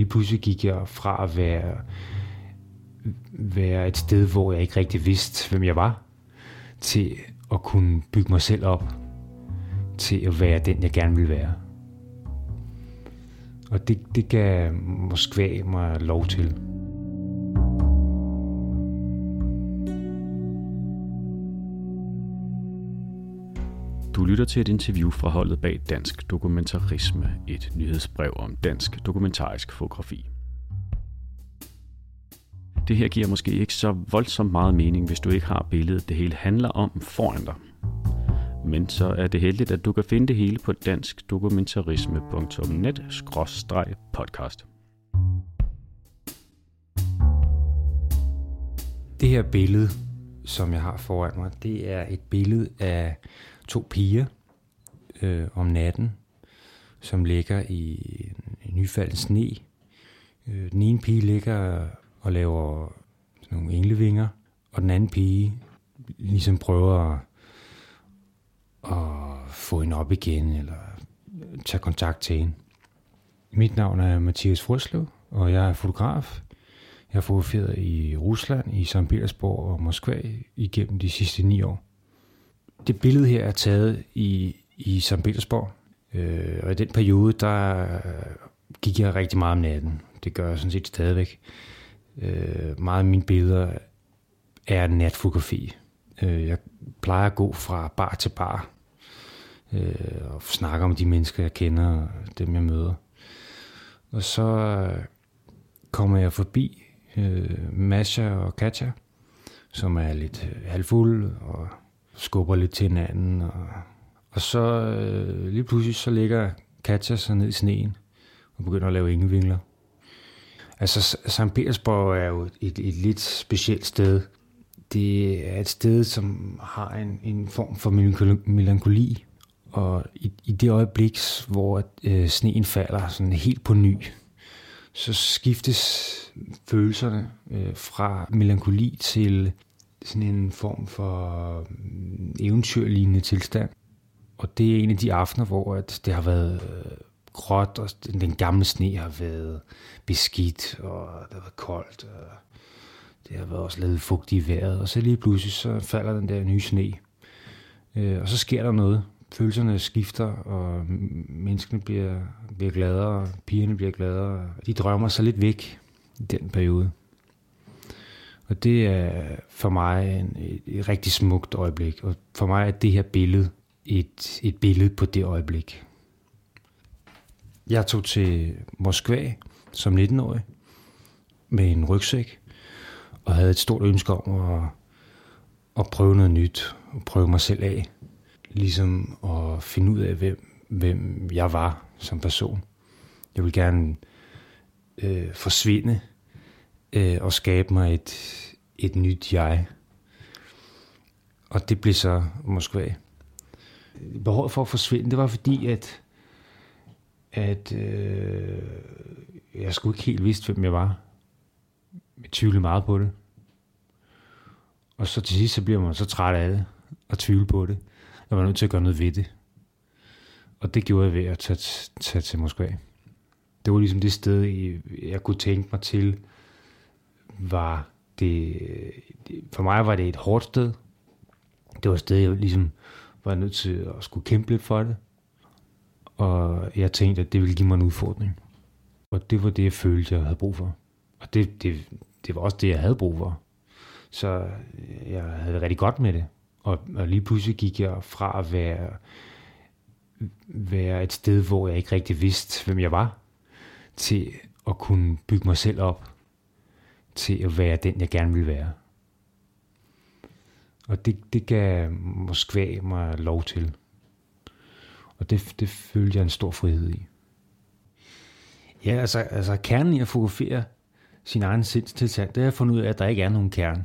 lige pludselig gik jeg fra at være, være et sted, hvor jeg ikke rigtig vidste, hvem jeg var, til at kunne bygge mig selv op til at være den, jeg gerne vil være. Og det, det gav Moskva mig lov til. Du lytter til et interview fra holdet bag Dansk Dokumentarisme, et nyhedsbrev om dansk dokumentarisk fotografi. Det her giver måske ikke så voldsomt meget mening, hvis du ikke har billedet, det hele handler om foran dig. Men så er det heldigt, at du kan finde det hele på danskdokumentarisme.net-podcast. Det her billede, som jeg har foran mig, det er et billede af to piger øh, om natten, som ligger i en nyfaldet sne. Øh, den ene pige ligger og laver sådan nogle englevinger, og den anden pige ligesom prøver at, at få hende op igen, eller tage kontakt til hende. Mit navn er Mathias Frøslev, og jeg er fotograf. Jeg har i Rusland, i St. Petersborg og Moskva igennem de sidste ni år. Det billede her er taget i, i St. Petersborg, øh, og i den periode, der gik jeg rigtig meget om natten. Det gør jeg sådan set stadigvæk. Øh, meget af mine billeder er natfotografi. Øh, jeg plejer at gå fra bar til bar øh, og snakke om de mennesker, jeg kender, og dem jeg møder. Og så kommer jeg forbi øh, Masha og Katja, som er lidt øh, halvfulde og skubber lidt til hinanden. Og, og så øh, lige pludselig så ligger Katja sig ned i sneen og begynder at lave ingevingler. Altså, St. Petersborg er jo et, et lidt specielt sted. Det er et sted, som har en, en form for melankoli, og i, i det øjeblik, hvor øh, sneen falder sådan helt på ny, så skiftes følelserne øh, fra melankoli til sådan en form for mm, eventyrlignende tilstand. Og det er en af de aftener, hvor at det har været øh, gråt, og den gamle sne har været beskidt, og det har været koldt, og det har været også lidt fugtigt i vejret, og så lige pludselig så falder den der nye sne. Øh, og så sker der noget. Følelserne skifter, og menneskene bliver, bliver gladere, pigerne bliver gladere. De drømmer sig lidt væk i den periode. Og det er for mig en, et, et rigtig smukt øjeblik. Og for mig er det her billede et, et billede på det øjeblik. Jeg tog til Moskva som 19-årig med en rygsæk og havde et stort ønske om at, at prøve noget nyt og prøve mig selv af. Ligesom at finde ud af, hvem, hvem jeg var som person. Jeg vil gerne øh, forsvinde øh, og skabe mig et, et nyt jeg. Og det blev så Moskva. Behovet for at forsvinde, det var fordi, at at øh, jeg skulle ikke helt vidste, hvem jeg var. Jeg tvivlede meget på det. Og så til sidst, så bliver man så træt af det, og tvivle på det. Jeg var nødt til at gøre noget ved det. Og det gjorde jeg ved at tage, tage til Moskva. Det var ligesom det sted, jeg kunne tænke mig til, var det, for mig var det et hårdt sted. Det var et sted, jeg ligesom var nødt til at skulle kæmpe lidt for det. Og jeg tænkte, at det ville give mig en udfordring. Og det var det, jeg følte, jeg havde brug for. Og det, det, det var også det, jeg havde brug for. Så jeg havde det rigtig godt med det. Og, og lige pludselig gik jeg fra at være, være et sted, hvor jeg ikke rigtig vidste, hvem jeg var, til at kunne bygge mig selv op, til at være den, jeg gerne ville være. Og det, det gav Moskva mig lov til. Og det, det følte jeg en stor frihed i. Ja, altså, altså kernen i at fotografere sin egen sindstilstand, det er at fundet ud af, at der ikke er nogen kerne.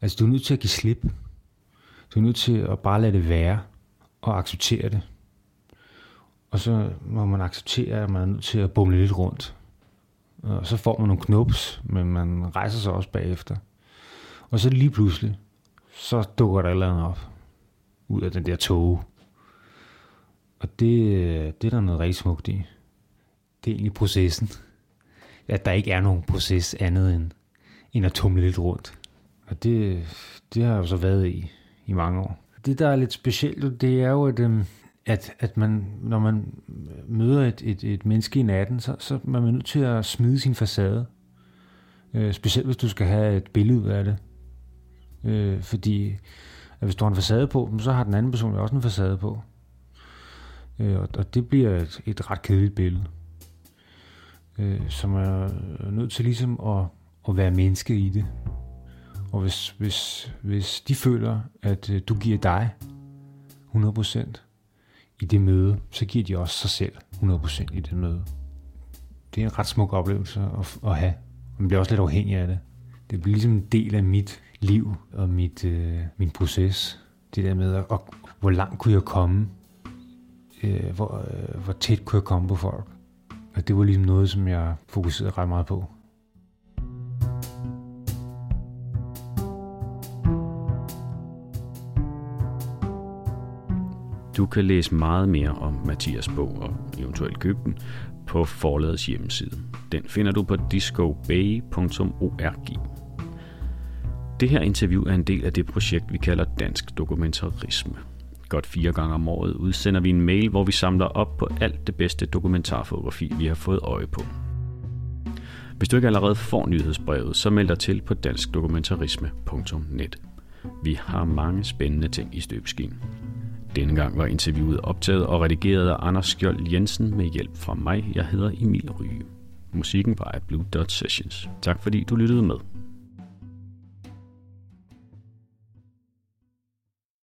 Altså, du er nødt til at give slip. Du er nødt til at bare lade det være og acceptere det. Og så må man acceptere, at man er nødt til at bumle lidt rundt. Og så får man nogle knups, men man rejser sig også bagefter. Og så lige pludselig, så dukker der et eller andet op ud af den der tog. Og det, det er der noget rigtig smukt i. Det er egentlig processen. at der ikke er nogen proces andet end, end at tumle lidt rundt. Og det, det har jeg jo så været i i mange år. Det, der er lidt specielt, det er jo, at, øhm, at, at man, når man møder et, et, et menneske i natten, så, så er man nødt til at smide sin facade. Øh, specielt hvis du skal have et billede ud af det. Øh, fordi at hvis du har en facade på, så har den anden person også en facade på. Øh, og, og det bliver et, et ret kedeligt billede. Øh, som er nødt til ligesom at, at være menneske i det. Og hvis, hvis, hvis de føler, at øh, du giver dig 100% i det møde, så giver de også sig selv 100% i det møde. Det er en ret smuk oplevelse at, at have. Man bliver også lidt afhængig af det. Det bliver ligesom en del af mit liv og mit, øh, min proces. Det der med, at, og, hvor langt kunne jeg komme? Øh, hvor, øh, hvor tæt kunne jeg komme på folk? Og det var ligesom noget, som jeg fokuserede ret meget på. Du kan læse meget mere om Mathias bog og eventuelt købe den på forlagets hjemmeside. Den finder du på discobay.org. Det her interview er en del af det projekt, vi kalder Dansk Dokumentarisme. Godt fire gange om året udsender vi en mail, hvor vi samler op på alt det bedste dokumentarfotografi, vi har fået øje på. Hvis du ikke allerede får nyhedsbrevet, så meld dig til på danskdokumentarisme.net. Vi har mange spændende ting i støbeskeen. Denne gang var interviewet optaget og redigeret af Anders Skjold Jensen med hjælp fra mig. Jeg hedder Emil Ryge. Musikken var af Blue Dot Sessions. Tak fordi du lyttede med.